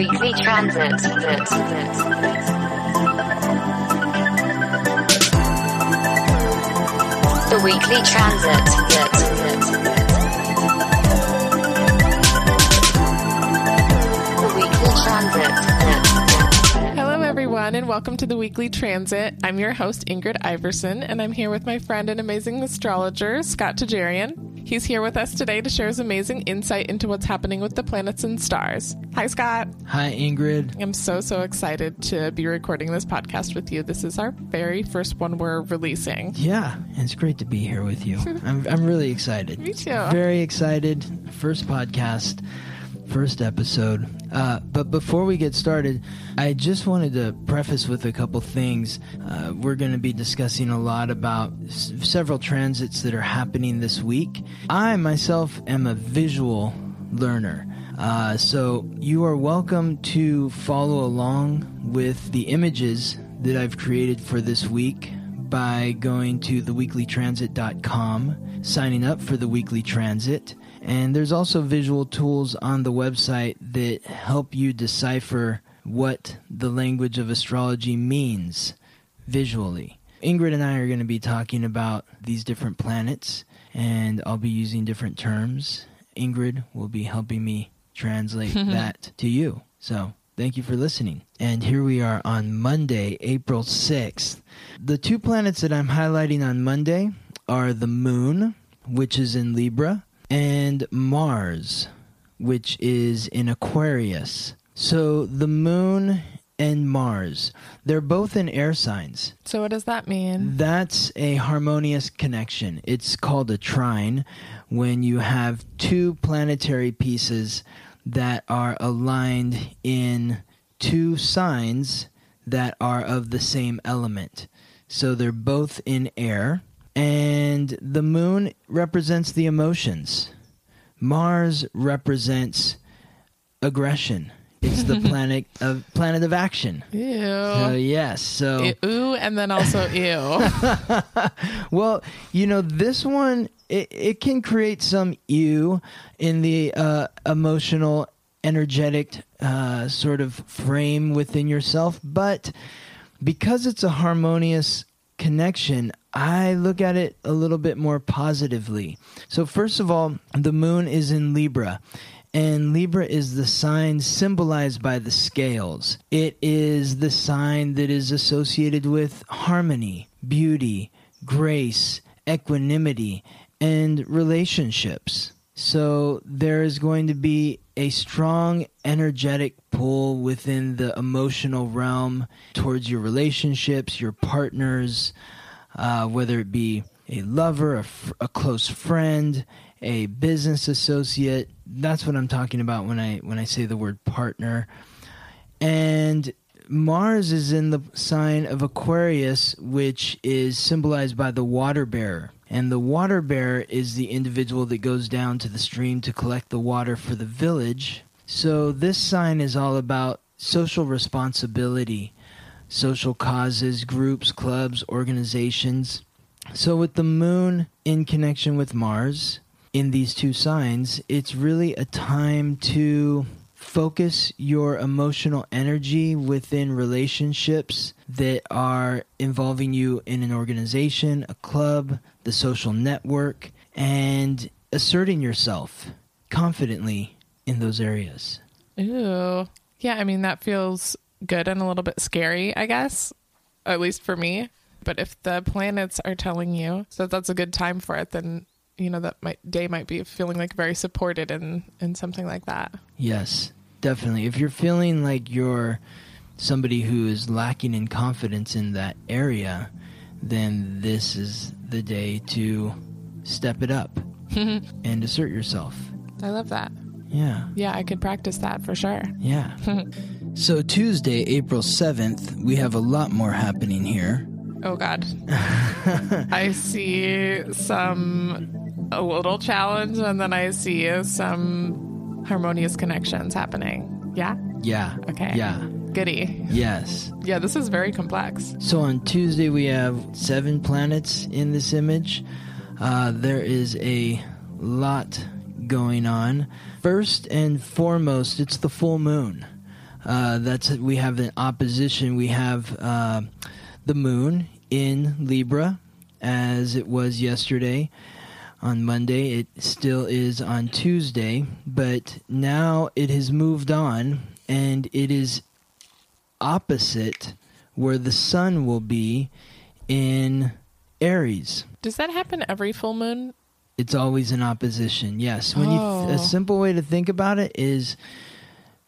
Weekly Transit. The Weekly Transit. The Weekly Transit. Hello, everyone, and welcome to the Weekly Transit. I'm your host, Ingrid Iverson, and I'm here with my friend and amazing astrologer, Scott Tajarian. He's here with us today to share his amazing insight into what's happening with the planets and stars. Hi, Scott. Hi, Ingrid. I'm so, so excited to be recording this podcast with you. This is our very first one we're releasing. Yeah, it's great to be here with you. I'm, I'm really excited. Me too. Very excited. First podcast, first episode. Uh, but before we get started, I just wanted to preface with a couple things. Uh, we're going to be discussing a lot about s- several transits that are happening this week. I myself am a visual learner. Uh, so you are welcome to follow along with the images that I've created for this week by going to theweeklytransit.com, signing up for the weekly transit. And there's also visual tools on the website that help you decipher what the language of astrology means visually. Ingrid and I are going to be talking about these different planets, and I'll be using different terms. Ingrid will be helping me translate that to you. So, thank you for listening. And here we are on Monday, April 6th. The two planets that I'm highlighting on Monday are the moon, which is in Libra, and Mars, which is in Aquarius. So, the moon and Mars, they're both in air signs. So, what does that mean? That's a harmonious connection. It's called a trine when you have two planetary pieces that are aligned in two signs that are of the same element. So they're both in air. And the moon represents the emotions, Mars represents aggression. It's the planet of planet of action. Ew. So yes, so Ew, Ooh, and then also ew. well, you know, this one it, it can create some ew in the uh, emotional, energetic uh, sort of frame within yourself, but because it's a harmonious connection, I look at it a little bit more positively. So, first of all, the moon is in Libra. And Libra is the sign symbolized by the scales. It is the sign that is associated with harmony, beauty, grace, equanimity, and relationships. So there is going to be a strong energetic pull within the emotional realm towards your relationships, your partners, uh, whether it be a lover, a, a close friend, a business associate. That's what I'm talking about when I when I say the word partner. And Mars is in the sign of Aquarius, which is symbolized by the water bearer. And the water bearer is the individual that goes down to the stream to collect the water for the village. So this sign is all about social responsibility, social causes, groups, clubs, organizations. So with the moon in connection with Mars in these two signs, it's really a time to focus your emotional energy within relationships that are involving you in an organization, a club, the social network, and asserting yourself confidently in those areas. Ew. Yeah, I mean, that feels good and a little bit scary, I guess, at least for me. But if the planets are telling you that that's a good time for it, then, you know, that might, day might be feeling like very supported in, in something like that. Yes, definitely. If you're feeling like you're somebody who is lacking in confidence in that area, then this is the day to step it up and assert yourself. I love that. Yeah. Yeah, I could practice that for sure. Yeah. so Tuesday, April 7th, we have a lot more happening here. Oh God. I see some a little challenge and then I see some harmonious connections happening. Yeah? Yeah. Okay. Yeah. Goody. Yes. Yeah, this is very complex. So on Tuesday, we have seven planets in this image. Uh, there is a lot going on. First and foremost, it's the full moon. Uh, that's we have an opposition. We have uh, the moon in Libra, as it was yesterday on Monday. It still is on Tuesday, but now it has moved on and it is opposite where the sun will be in Aries. Does that happen every full moon? It's always in opposition. Yes. When you Oh. a simple way to think about it is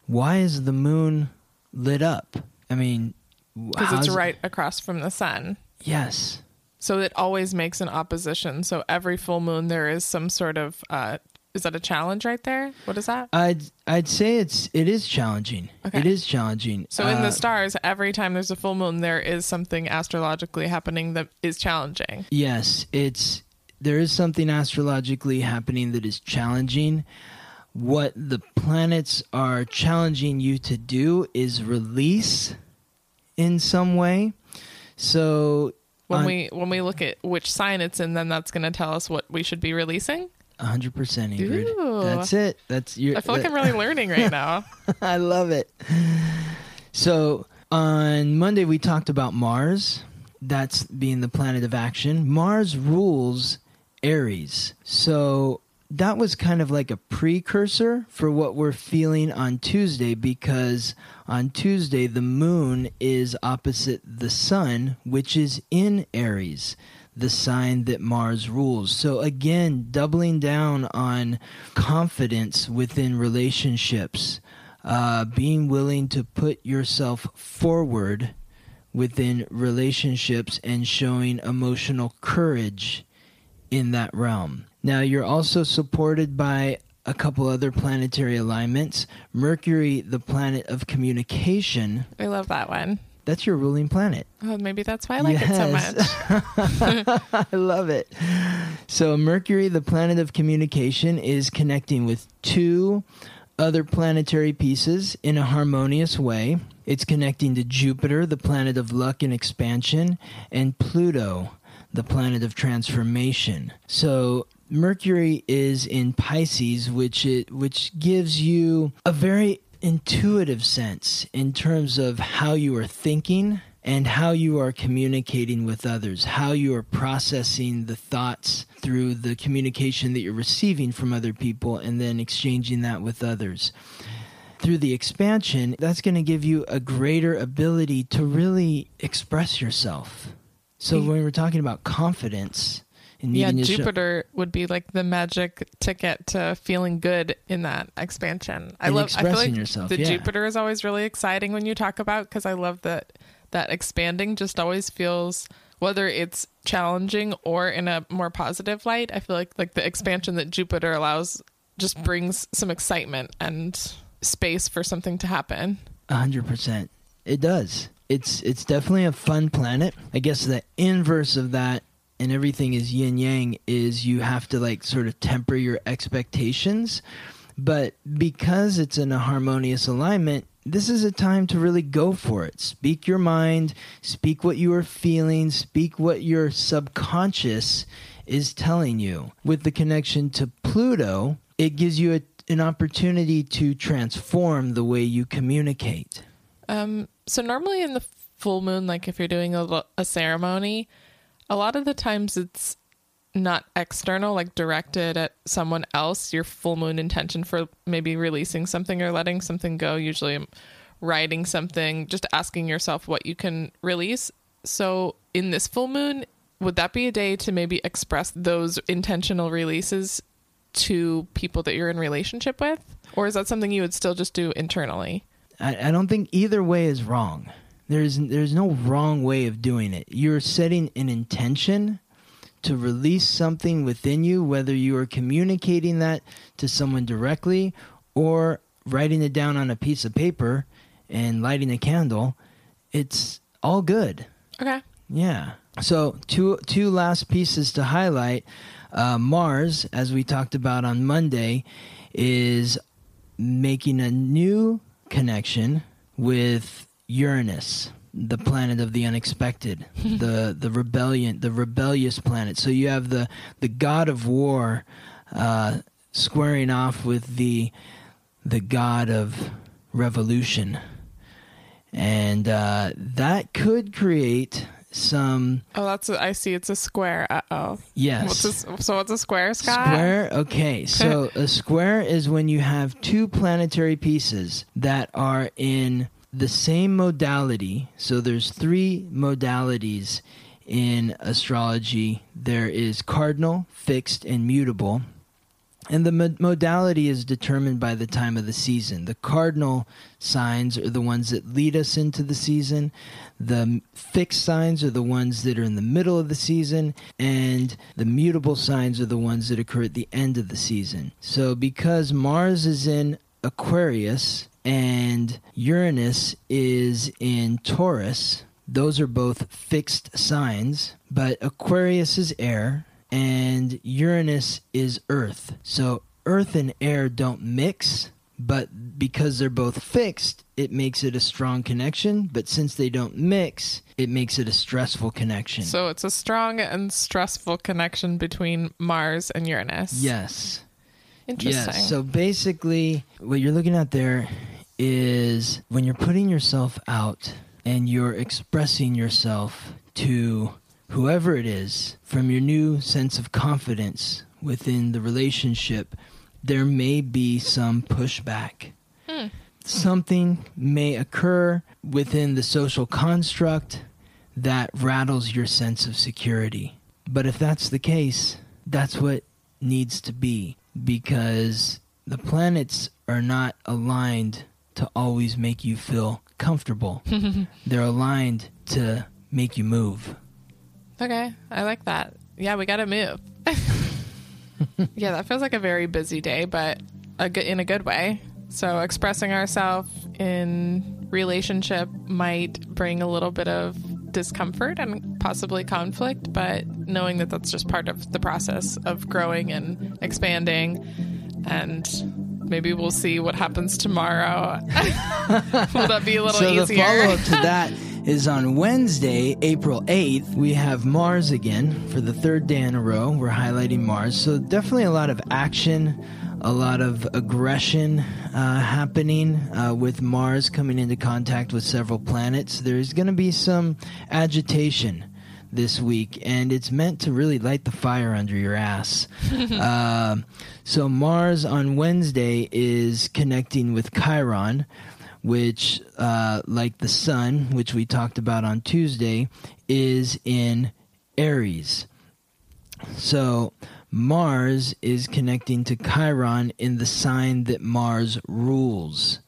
why is the moon lit up? I mean, Because it's right across from the sun. Yes. So it always makes an opposition. So every full moon there is some sort of uh is that a challenge right there? What is that? I'd I'd say it's it is challenging. Okay. It is challenging. So in Uh, the stars, every time there's a full moon, there is something astrologically happening that is challenging. Yes, it's there is something astrologically happening that is challenging. What the planets are challenging you to do is release in some way. So When on- we when we look at which sign it's in, then that's going to tell us what we should be releasing. 100% Ingrid. Ooh. That's it. That's your I feel like I'm really learning right now. I love it. So on Monday we talked about Mars. That's being the planet of action. Mars rules Aries. So that was kind of like a precursor for what we're feeling on Tuesday because on Tuesday the moon is opposite the sun, which is in Aries, the sign that Mars rules. So again, doubling down on confidence within relationships, uh, being willing to put yourself forward within relationships and showing emotional courage in that realm. Now, you're also supported by a couple other planetary alignments. Mercury, the planet of communication, I love that one. That's your ruling planet. Oh, maybe that's why I like it so much. I love it. So, Mercury, the planet of communication, is connecting with two other planetary pieces in a harmonious way. It's connecting to Jupiter, the planet of luck and expansion, and Pluto, the planet of transformation. So, Mercury is in Pisces, which it which gives you a very intuitive sense in terms of how you are thinking and how you are communicating with others, how you are processing the thoughts through the communication that you're receiving from other people and then exchanging that with others. Through the expansion, that's going to give you a greater ability to really express yourself. So when we're talking about confidence and yeah, needing to show- Jupiter would be like the magic ticket to feeling good in that expansion. I And love. I feel like yourself, the yeah. Jupiter is always really exciting when you talk about because I love that that expanding just always feels whether it's challenging or in a more positive light. I feel like like the expansion that Jupiter allows just brings some excitement and space for something to happen. A hundred percent. It does. It's it's definitely a fun planet. I guess the inverse of that and everything is yin yang is you have to like sort of temper your expectations. But because it's in a harmonious alignment, this is a time to really go for it. Speak your mind, speak what you are feeling, speak what your subconscious is telling you. With the connection to Pluto, it gives you a, an opportunity to transform the way you communicate. Um, so normally in the full moon, like if you're doing a, a ceremony, a lot of the times it's not external, like directed at someone else. Your full moon intention for maybe releasing something or letting something go. Usually, writing something, just asking yourself what you can release. So in this full moon, would that be a day to maybe express those intentional releases to people that you're in relationship with, or is that something you would still just do internally? I, I don't think either way is wrong. There's there's no wrong way of doing it. You're setting an intention to release something within you, whether you are communicating that to someone directly or writing it down on a piece of paper and lighting a candle, it's all good. Okay. Yeah. So two two last pieces to highlight. Uh, Mars, as we talked about on Monday, is making a new connection with Uranus, the planet of the unexpected, the the rebellion, the rebellious planet. So you have the the god of war uh, squaring off with the the god of revolution, and uh, that could create some Oh, that's a, I see. It's a square. Uh oh. yes. What's a, so what's a square, Scott? Square? Okay. So a square is when you have two planetary pieces that are in the same modality. So there's three modalities in astrology there is cardinal, fixed, and mutable. And the mo- modality is determined by the time of the season. The cardinal signs are the ones that lead us into the season. The fixed signs are the ones that are in the middle of the season. And the mutable signs are the ones that occur at the end of the season. So, because Mars is in Aquarius and Uranus is in Taurus, those are both fixed signs. But Aquarius is air and Uranus is earth. So earth and air don't mix, but because they're both fixed, it makes it a strong connection. But since they don't mix, it makes it a stressful connection. So it's a strong and stressful connection between Mars and Uranus. yes. Interesting. Yes. So basically, what you're looking at there is when you're putting yourself out and you're expressing yourself to whoever it is from your new sense of confidence within the relationship, there may be some pushback. Hmm. Something may occur within the social construct that rattles your sense of security. But if that's the case, that's what needs to be because the planets are not aligned to always make you feel comfortable. They're aligned to make you move. Okay, I like that. Yeah, we got to move. yeah, that feels like a very busy day, but a good, in a good way. So expressing ourselves in relationship might bring a little bit of discomfort and possibly conflict, but knowing that that's just part of the process of growing and expanding and maybe we'll see what happens tomorrow. Will that be a little so easier? the follow up to that is on Wednesday, April 8th. We have Mars again for the third day in a row. We're highlighting Mars. So definitely a lot of action, a lot of aggression uh, happening uh, with Mars coming into contact with several planets. There's going to be some agitation this week, and it's meant to really light the fire under your ass. uh, so Mars on Wednesday is connecting with Chiron, which, uh, like the Sun, which we talked about on Tuesday, is in Aries. So Mars is connecting to Chiron in the sign that Mars rules.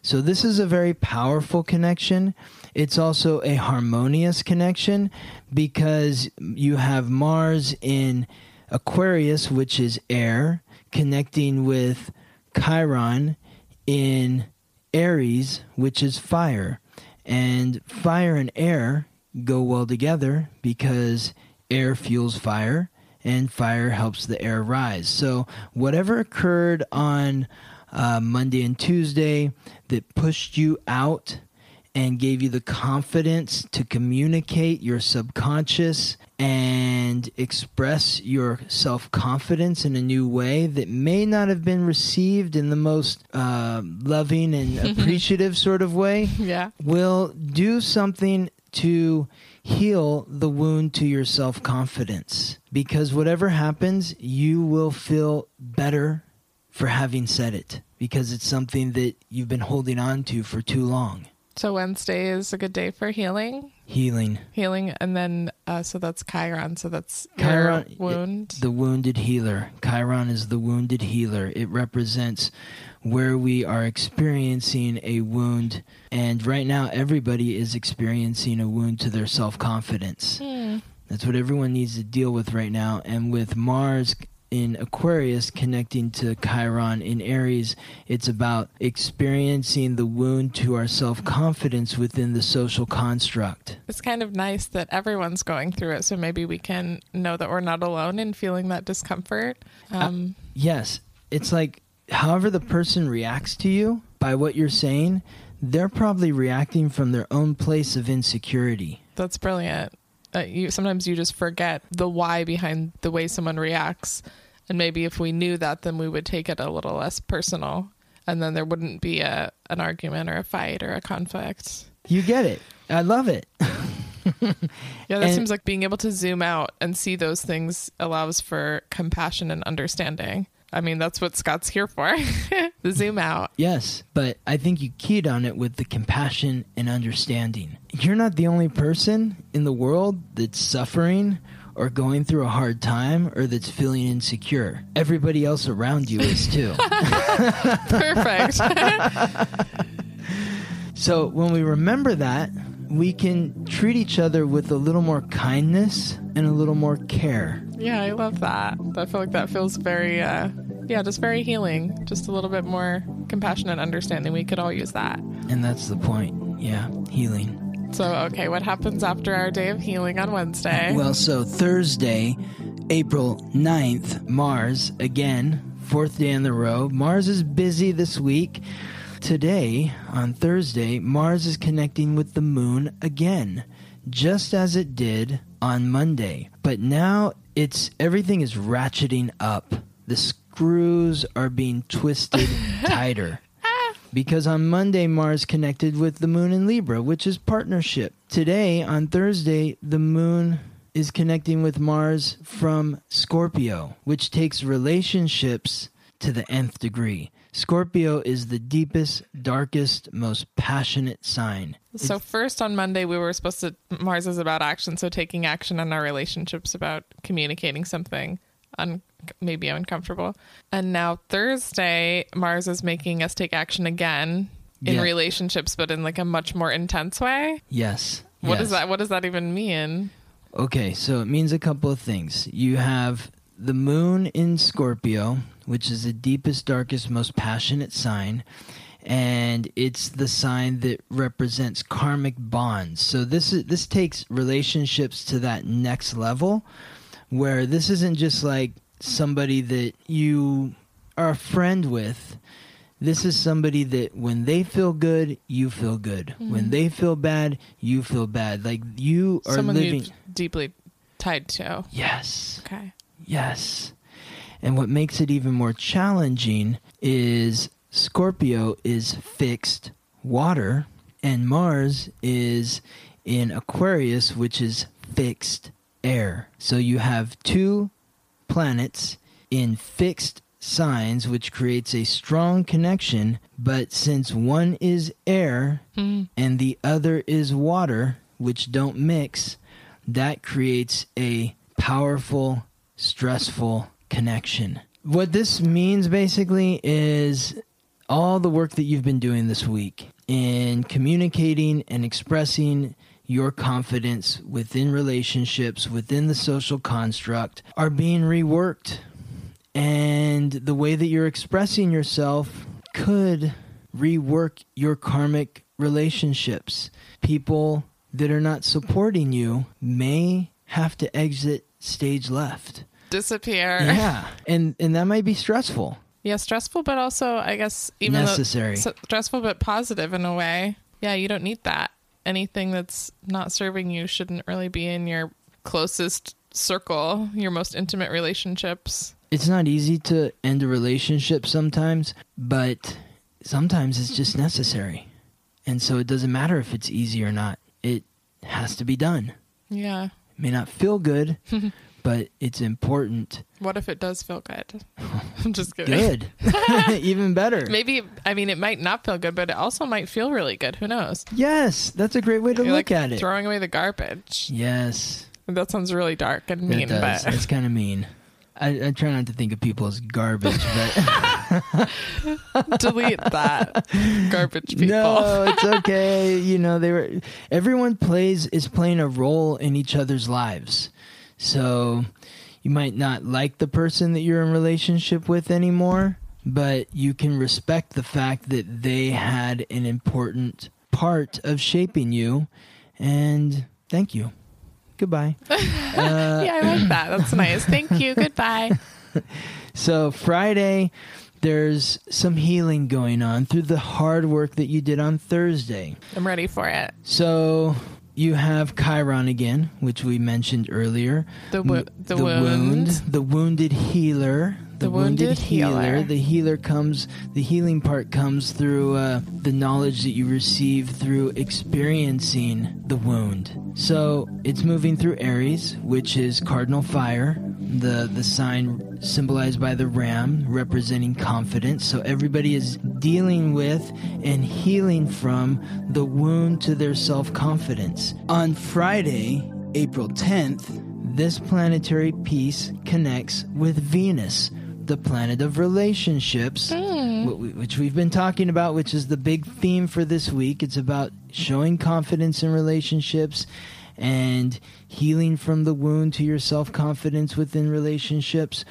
So this is a very powerful connection. It's also a harmonious connection because you have Mars in Aquarius, which is air, connecting with Chiron in Aries, which is fire. And fire and air go well together because air fuels fire and fire helps the air rise. So, whatever occurred on uh, Monday and Tuesday that pushed you out and gave you the confidence to communicate your subconscious and express your self confidence in a new way that may not have been received in the most uh, loving and appreciative sort of way yeah. will do something to heal the wound to your self confidence. Because whatever happens, you will feel better for having said it because it's something that you've been holding on to for too long. So Wednesday is a good day for healing. Healing. Healing, and then uh, so that's Chiron. So that's Chiron, wound. the wounded healer. Chiron is the wounded healer. It represents where we are experiencing a wound. And right now, everybody is experiencing a wound to their self confidence. Hmm. That's what everyone needs to deal with right now. And with Mars in Aquarius connecting to Chiron in Aries, it's about experiencing the wound to our self confidence within the social construct. It's kind of nice that everyone's going through it, so maybe we can know that we're not alone in feeling that discomfort. Um, Yes, it's like however the person reacts to you by what you're saying, they're probably reacting from their own place of insecurity. That's brilliant. Uh, you sometimes you just forget the why behind the way someone reacts, and maybe if we knew that, then we would take it a little less personal, and then there wouldn't be a an argument or a fight or a conflict. You get it. I love it. Yeah, that And- seems like being able to zoom out and see those things allows for compassion and understanding. I mean, that's what Scott's here for. the zoom out. Yes, but I think you keyed on it with the compassion and understanding. You're not the only person in the world that's suffering or going through a hard time or that's feeling insecure. Everybody else around you is too. Perfect. so when we remember that, we can treat each other with a little more kindness and a little more care. yeah, I love that. I feel like that feels very, uh, yeah, just very healing. Just a little bit more compassion and understanding. We could all use that. And that's the point. Yeah, healing. So, okay, what happens after our day of healing on Wednesday? Well, so Thursday, April 9th, Mars, again, fourth day in the row. Mars is busy this week. Today, on Thursday, Mars is connecting with the moon again, just as it did on Monday. But now it's everything is ratcheting up. The screws are being twisted tighter. Because on Monday, Mars connected with the moon in Libra, which is partnership. Today, on Thursday, the moon is connecting with Mars from Scorpio, which takes relationships to the nth degree. Scorpio is the deepest, darkest, most passionate sign. So first on Monday we were supposed to Mars is about action, so taking action in our relationships about communicating something un, maybe uncomfortable. And now Thursday Mars is making us take action again in Yeah. relationships but in like a much more intense way. Yes. What yes. does that what does that even mean? Okay, so it means a couple of things. You have the moon in Scorpio, which is the deepest, darkest, most passionate sign, and it's the sign that represents karmic bonds. So this is this takes relationships to that next level where this isn't just like somebody that you are a friend with. This is somebody that when they feel good, you feel good. Mm-hmm. When they feel bad, you feel bad. Like you are Someone living deeply tied to. Yes. Okay. Yes. And what makes it even more challenging is Scorpio is fixed water, and Mars is in Aquarius, which is fixed air. So you have two planets in fixed signs, which creates a strong connection. But since one is air hmm. and the other is water, which don't mix, that creates a powerful, stressful connection. What this means basically is all the work that you've been doing this week in communicating and expressing your confidence within relationships, within the social construct, are being reworked. And the way that you're expressing yourself could rework your karmic relationships. People that are not supporting you may have to exit stage left. Disappear. Yeah. And and that might be stressful. Yeah, stressful, but also I guess even Necessary. stressful, but positive in a way. Yeah, you don't need that. Anything that's not serving you shouldn't really be in your closest circle, your most intimate relationships. It's not easy to end a relationship sometimes, but sometimes it's just necessary. And so it doesn't matter if it's easy or not. It has to be done. Yeah. It may not feel good, but it's important. What if it does feel good? I'm just kidding. Good. Even better. Maybe I mean it might not feel good, but it also might feel really good. Who knows? Yes, that's a great way to You're look like at it. throwing away the garbage. yes, That sounds really dark and mean, it does. but It's kind of mean. I, I try not to think of people as garbage, but delete that garbage people. No, it's okay. you know, they were everyone plays is playing a role in each other's lives. So, you might not like the person that you're in relationship with anymore, but you can respect the fact that they had an important part of shaping you. And thank you. Goodbye. Uh, yeah, I like that. That's nice. Thank you. Goodbye. So Friday, there's some healing going on through the hard work that you did on Thursday. I'm ready for it. So you have Chiron again, which we mentioned earlier. The wo- M- the wound. the wounded healer, The wounded healer. The healer comes. The healing part comes through uh, the knowledge that you receive through experiencing the wound. So it's moving through Aries, which is cardinal fire, the the sign symbolized by the ram, representing confidence. So everybody is dealing with and healing from the wound to their self confidence. On Friday, April 10th, this planetary piece connects with Venus, the planet of relationships, hmm. wh- wh- which we've been talking about, which is the big theme for this week. It's about showing confidence in relationships and healing from the wound to your self confidence within relationships.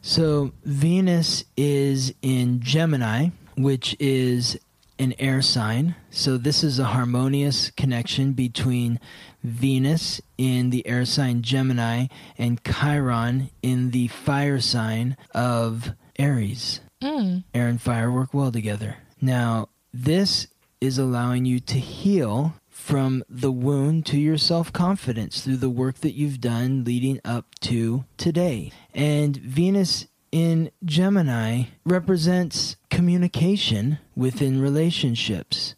So, Venus is in Gemini, which is an air sign. So, this is a harmonious connection between Venus in the air sign Gemini and Chiron in the fire sign of Aries. Hmm. Air and fire work well together. Now, this is allowing you to heal from the wound to your self confidence through the work that you've done leading up to today. And Venus in Gemini represents communication within relationships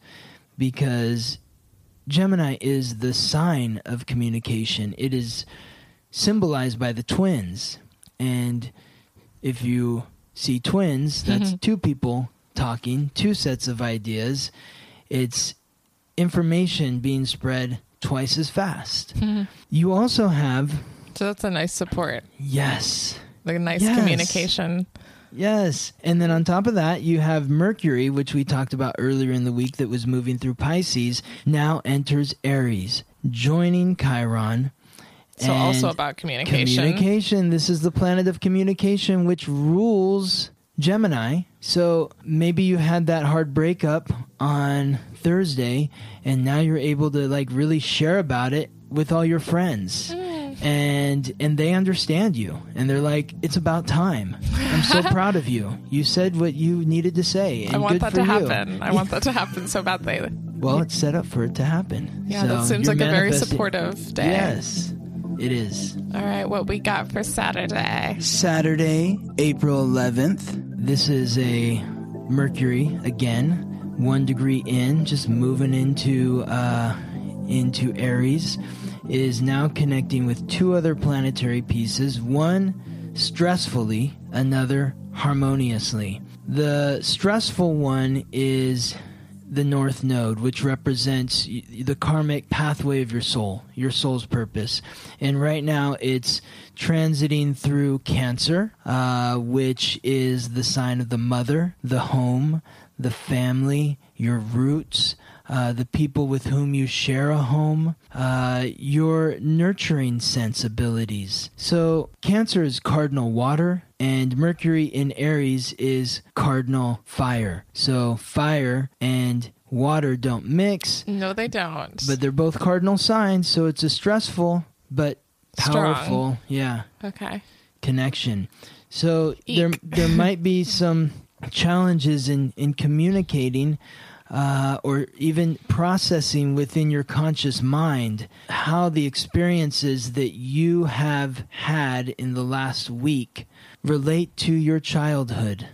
because Gemini is the sign of communication. It is symbolized by the twins. And if you see twins, that's mm-hmm. two people talking, two sets of ideas. It's information being spread twice as fast. You also have, So that's a nice support. yes, Like a nice Yes. communication. Yes. And then on top of that, you have Mercury, which we talked about earlier in the week that was moving through Pisces, now enters Aries, joining Chiron. So also about communication. Communication. This is the planet of communication, which rules Gemini. So maybe you had that hard breakup on Thursday, and now you're able to like really share about it with all your friends. Mm. And and they understand you, and they're like, "It's about time. I'm so proud of you. You said what you needed to say, and I want that to you." happen. I want that to happen so badly. Well, it's set up for it to happen. Yeah, So that seems like a very supportive day. Yes, it is. All right, what we got for Saturday? Saturday, April 11th. This is a Mercury again, one degree in, just moving into uh, into Aries, is now connecting with two other planetary pieces. One stressfully, another harmoniously. The stressful one is the North Node, which represents the karmic pathway of your soul, your soul's purpose. And right now it's transiting through Cancer, uh, which is the sign of the mother, the home, the family, your roots. Uh, the people with whom you share a home, uh, your nurturing sensibilities. So, Cancer is cardinal water, and Mercury in Aries is cardinal fire. So, fire and water don't mix, No, they don't. but they're both cardinal signs, so it's a stressful but Strong. powerful, yeah, okay. connection. So there there might be some challenges in in communicating uh, or even processing within your conscious mind how the experiences that you have had in the last week relate to your childhood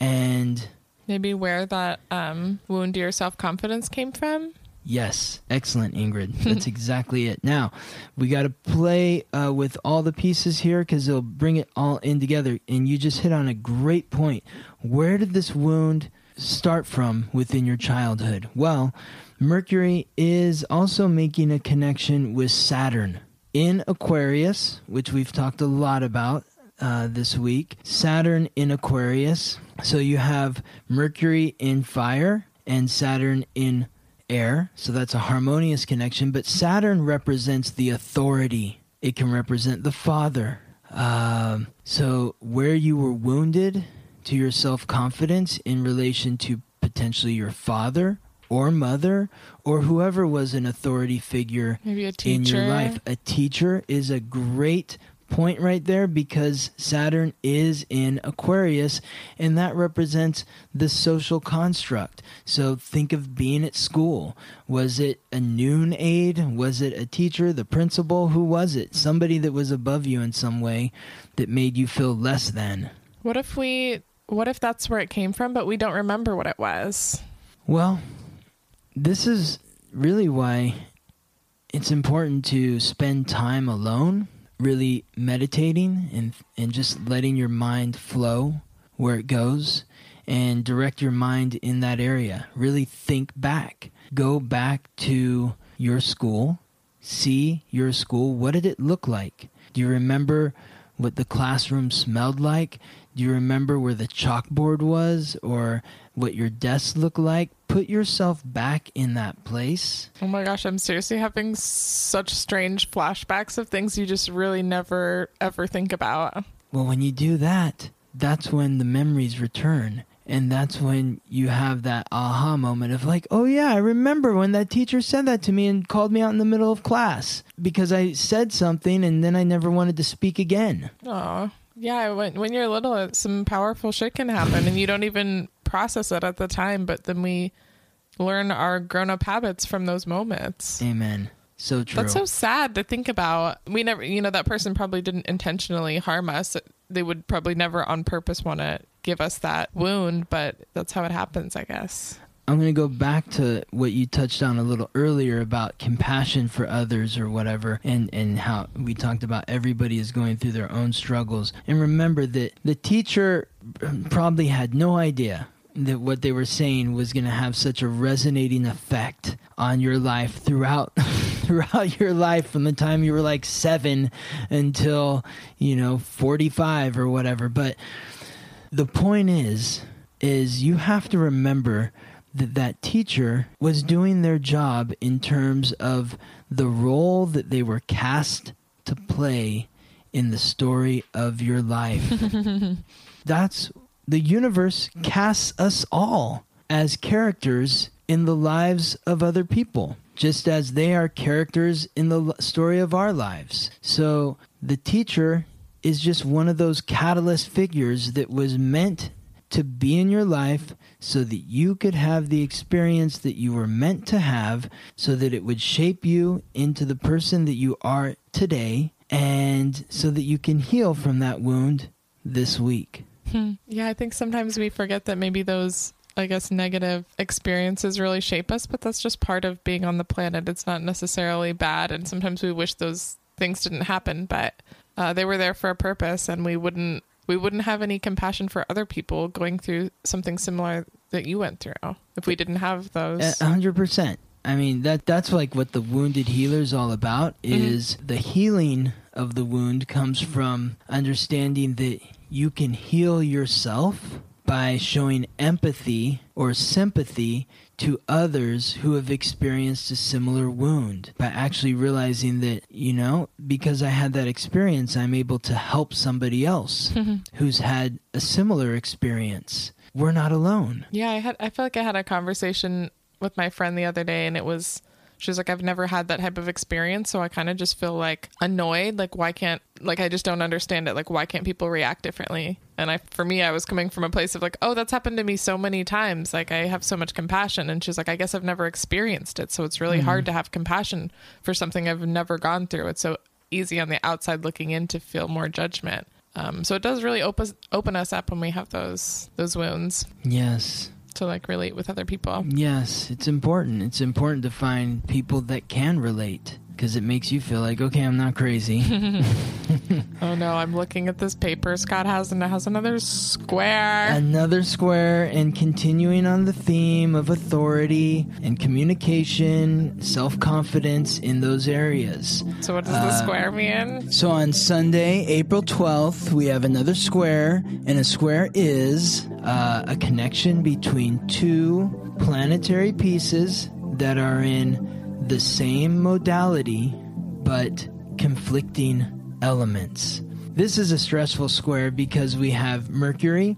and Maybe where that um, wound to your self confidence came from. Yes, excellent, Ingrid. That's exactly it. Now, we got to play uh, with all the pieces here because it'll bring it all in together. And you just hit on a great point. Where did this wound start from within your childhood? Well, Mercury is also making a connection with Saturn in Aquarius, which we've talked a lot about uh, this week. Saturn in Aquarius. So you have Mercury in fire and Saturn in air. So that's a harmonious connection. But Saturn represents the authority it can represent the father. Um, so, where you were wounded to your self confidence in relation to potentially your father or mother or whoever was an authority figure Maybe a in your life. A teacher is a great point right there because Saturn is in Aquarius and that represents the social construct. So think of being at school. Was it a noon aide? Was it a teacher, the principal? Who was it? Somebody that was above you in some way that made you feel less than. What if we? What if that's where it came from, but we don't remember what it was? Well, this is really why it's important to spend time alone, really meditating and and just letting your mind flow where it goes and direct your mind in that area. Really think back. Go back to your school. See your school. What did it look like? Do you remember what the classroom smelled like? Do you remember where the chalkboard was or what your desk looked like? Put yourself back in that place. Oh my gosh, I'm seriously having such strange flashbacks of things you just really never ever think about. Well, when you do that, that's when the memories return. And that's when you have that aha moment of like, oh yeah, I remember when that teacher said that to me and called me out in the middle of class because I said something and then I never wanted to speak again. Oh, yeah. When when you're little, some powerful shit can happen, and you don't even process it at the time. But then we learn our grown up habits from those moments. Amen. So true. That's so sad to think about. We never, you know, that person probably didn't intentionally harm us. They would probably never on purpose want to give us that wound, but that's how it happens, I guess. I'm going to go back to what you touched on a little earlier about compassion for others or whatever, and, and how we talked about everybody is going through their own struggles. And remember that the teacher probably had no idea that what they were saying was going to have such a resonating effect on your life throughout throughout your life from the time you were like 7 until you know 45 or whatever but the point is is you have to remember that that teacher was doing their job in terms of the role that they were cast to play in the story of your life. That's the universe casts us all as characters in the lives of other people, just as they are characters in the story of our lives. So the teacher is just one of those catalyst figures that was meant to be in your life so that you could have the experience that you were meant to have, so that it would shape you into the person that you are today, and so that you can heal from that wound this week. Yeah, I think sometimes we forget that maybe those, I guess, negative experiences really shape us, but that's just part of being on the planet. It's not necessarily bad. And sometimes we wish those things didn't happen, but uh, they were there for a purpose and we wouldn't. We wouldn't have any compassion for other people going through something similar that you went through if we didn't have those. A hundred percent. I mean that that's like what the wounded healer is all about. Is the healing of the wound comes from understanding that you can heal yourself by showing empathy or sympathy to others who have experienced a similar wound. By actually realizing that you know because i had that experience i'm able to help somebody else mm-hmm. who's had a similar experience. We're not alone. Yeah, I had I feel like I had a conversation with my friend the other day and it was she was like I've never had that type of experience so I kind of just feel like annoyed. Like why can't like I just don't understand it. Like why can't people react differently? And I for me I was coming from a place of like oh that's happened to me so many times. Like I have so much compassion. And she's like I guess I've never experienced it so it's really hard to have compassion for something I've never gone through. It's so easy on the outside looking in to feel more judgment. Um, so it does really open open us up when we have those those wounds. Yes to like relate with other people. Yes, it's important. It's important to find people that can relate because it makes you feel like, okay, I'm not crazy. Oh no, I'm looking at this paper Scott has and it has another square. Another square, and continuing on the theme of authority and communication, self confidence in those areas. so what does the square mean? So on Sunday, April 12th, we have another square, and a square is uh, a connection between two planetary pieces that are in the same modality but conflicting elements. This is a stressful square because we have Mercury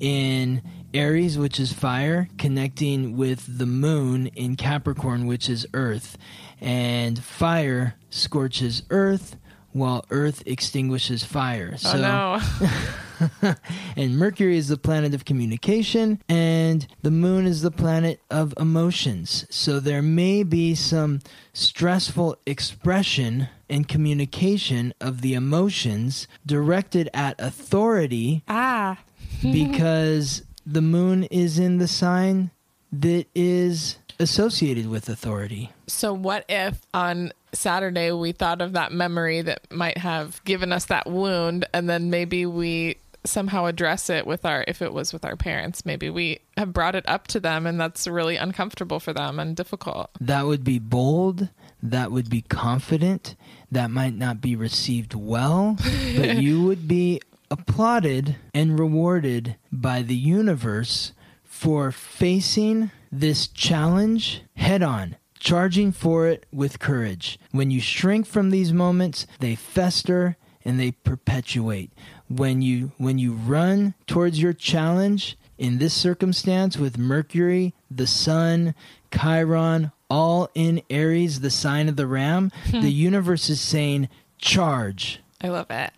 in Aries, which is fire, connecting with the moon in Capricorn, which is earth. And fire scorches earth, while earth extinguishes fire. Oh no. and Mercury is the planet of communication, and the moon is the planet of emotions. So there may be some stressful expression and communication of the emotions directed at authority ah. because the moon is in the sign that is associated with authority. So what if on Saturday we thought of that memory that might have given us that wound and then maybe we somehow address it with our if it was with our parents maybe we have brought it up to them and that's really uncomfortable for them and difficult That would be bold. That would be confident. That might not be received well, but you would be applauded and rewarded by the universe for facing this challenge head on, charging for it with courage. When you shrink from these moments, they fester and they perpetuate. When you when you run towards your challenge in this circumstance with Mercury, the Sun, Chiron, all in Aries, the sign of the ram, hmm. the universe is saying charge. I love it.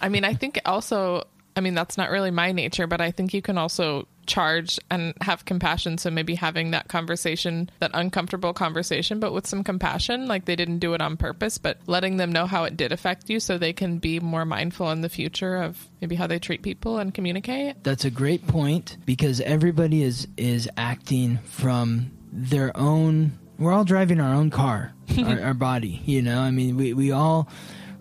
I mean, I think also, I mean, that's not really my nature, but I think you can also charge and have compassion. So maybe having that conversation, that uncomfortable conversation, but with some compassion, like they didn't do it on purpose, but letting them know how it did affect you so they can be more mindful in the future of maybe how they treat people and communicate. That's a great point because everybody is is acting from their own. We're all driving our own car, our, our body. You know, I mean, we we all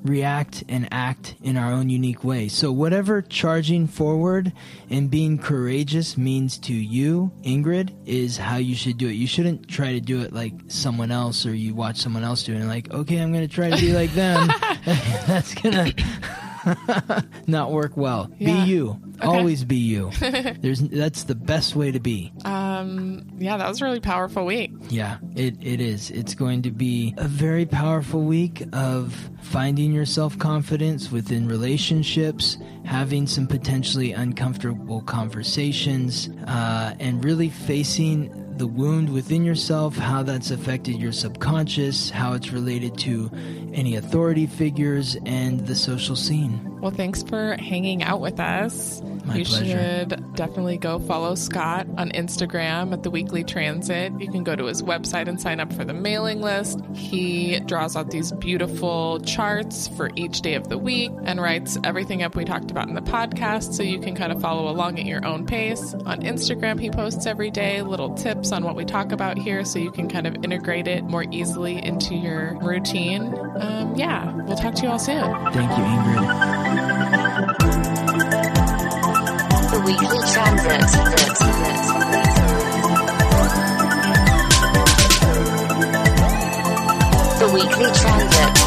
react and act in our own unique way. So whatever charging forward and being courageous means to you, Ingrid, is how you should do it. You shouldn't try to do it like someone else or you watch someone else do it and like, okay, I'm going to try to be like them. That's going to not work well. Yeah. Be you. Always be you. There's that's the best way to be. Um, yeah, that was a really powerful week. Yeah, it, it is. It's going to be a very powerful week of finding your self confidence within relationships, having some potentially uncomfortable conversations, uh, and really facing the wound within yourself, how that's affected your subconscious, how it's related to any authority figures, and the social scene. Well, thanks for hanging out with us. My you pleasure. should definitely go follow Scott on Instagram at the Weekly Transit. You can go to his website and sign up for the mailing list. He draws out these beautiful charts for each day of the week and writes everything up we talked about in the podcast so you can kind of follow along at your own pace. On Instagram, he posts every day little tips on what we talk about here so you can kind of integrate it more easily into your routine. Um, yeah, we'll talk to you all soon. Thank you, Ingrid. The weekly Transit. The Weekly Transit.